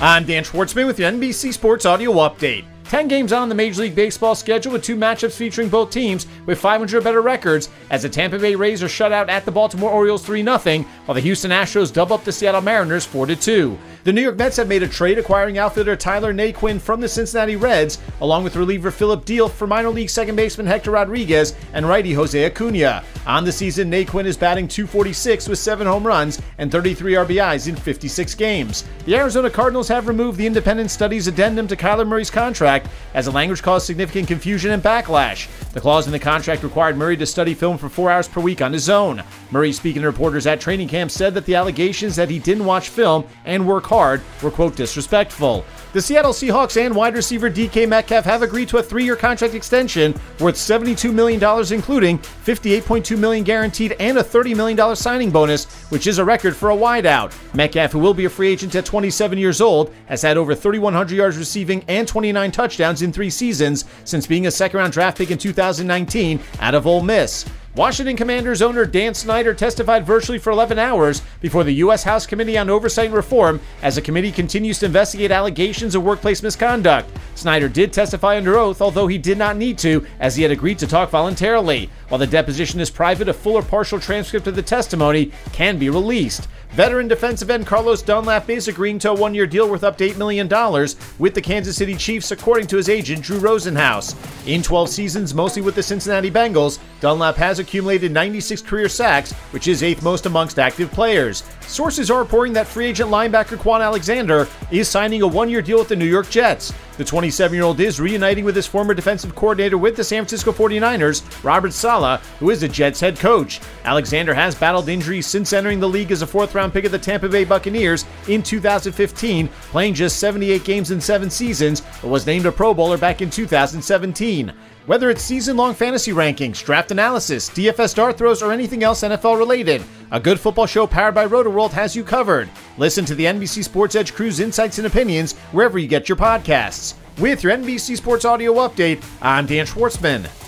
I'm Dan Schwartzman with your NBC Sports Audio Update. 10 games on the Major League Baseball schedule with two matchups featuring both teams with 500 better records as the Tampa Bay Rays are shut out at the Baltimore Orioles 3 0, while the Houston Astros dub up the Seattle Mariners 4 2. The New York Mets have made a trade acquiring outfielder Tyler Naquin from the Cincinnati Reds, along with reliever Phillip Diehl for minor league second baseman Hector Rodriguez and righty Jose Acuna. On the season, Naquin is batting 246 with 7 home runs and 33 RBIs in 56 games. The Arizona Cardinals have removed the independent studies addendum to Kyler Murray's contract as the language caused significant confusion and backlash. The clause in the contract required Murray to study film for four hours per week on his own. Murray, speaking to reporters at training camp, said that the allegations that he didn't watch film and work hard were, quote, disrespectful. The Seattle Seahawks and wide receiver DK Metcalf have agreed to a three-year contract extension worth $72 million, including 58.2 million guaranteed and a $30 million signing bonus, which is a record for a wideout. Metcalf, who will be a free agent at 27 years old, has had over 3,100 yards receiving and 29 touchdowns in three seasons since being a second-round draft pick in 2019 out of Ole Miss. Washington Commanders owner Dan Snyder testified virtually for 11 hours before the U.S. House Committee on Oversight and Reform as the committee continues to investigate allegations of workplace misconduct. Snyder did testify under oath, although he did not need to, as he had agreed to talk voluntarily. While the deposition is private, a full or partial transcript of the testimony can be released. Veteran defensive end Carlos Dunlap is agreeing to a one year deal worth up to $8 million with the Kansas City Chiefs, according to his agent, Drew Rosenhaus. In 12 seasons, mostly with the Cincinnati Bengals, Dunlap has accumulated 96 career sacks, which is eighth most amongst active players. Sources are reporting that free agent linebacker Kwon Alexander is signing a one year deal with the New York Jets. The 27 year old is reuniting with his former defensive coordinator with the San Francisco 49ers, Robert Saleh, who is the Jets head coach. Alexander has battled injuries since entering the league as a fourth round pick of the Tampa Bay Buccaneers in 2015, playing just 78 games in seven seasons, but was named a Pro Bowler back in 2017. Whether it's season long fantasy rankings, draft analysis, DFS dart throws, or anything else NFL related, a good football show powered by RotoWorld has you covered. Listen to the NBC Sports Edge Crew's insights and opinions wherever you get your podcasts. With your NBC Sports Audio Update, I'm Dan Schwartzman.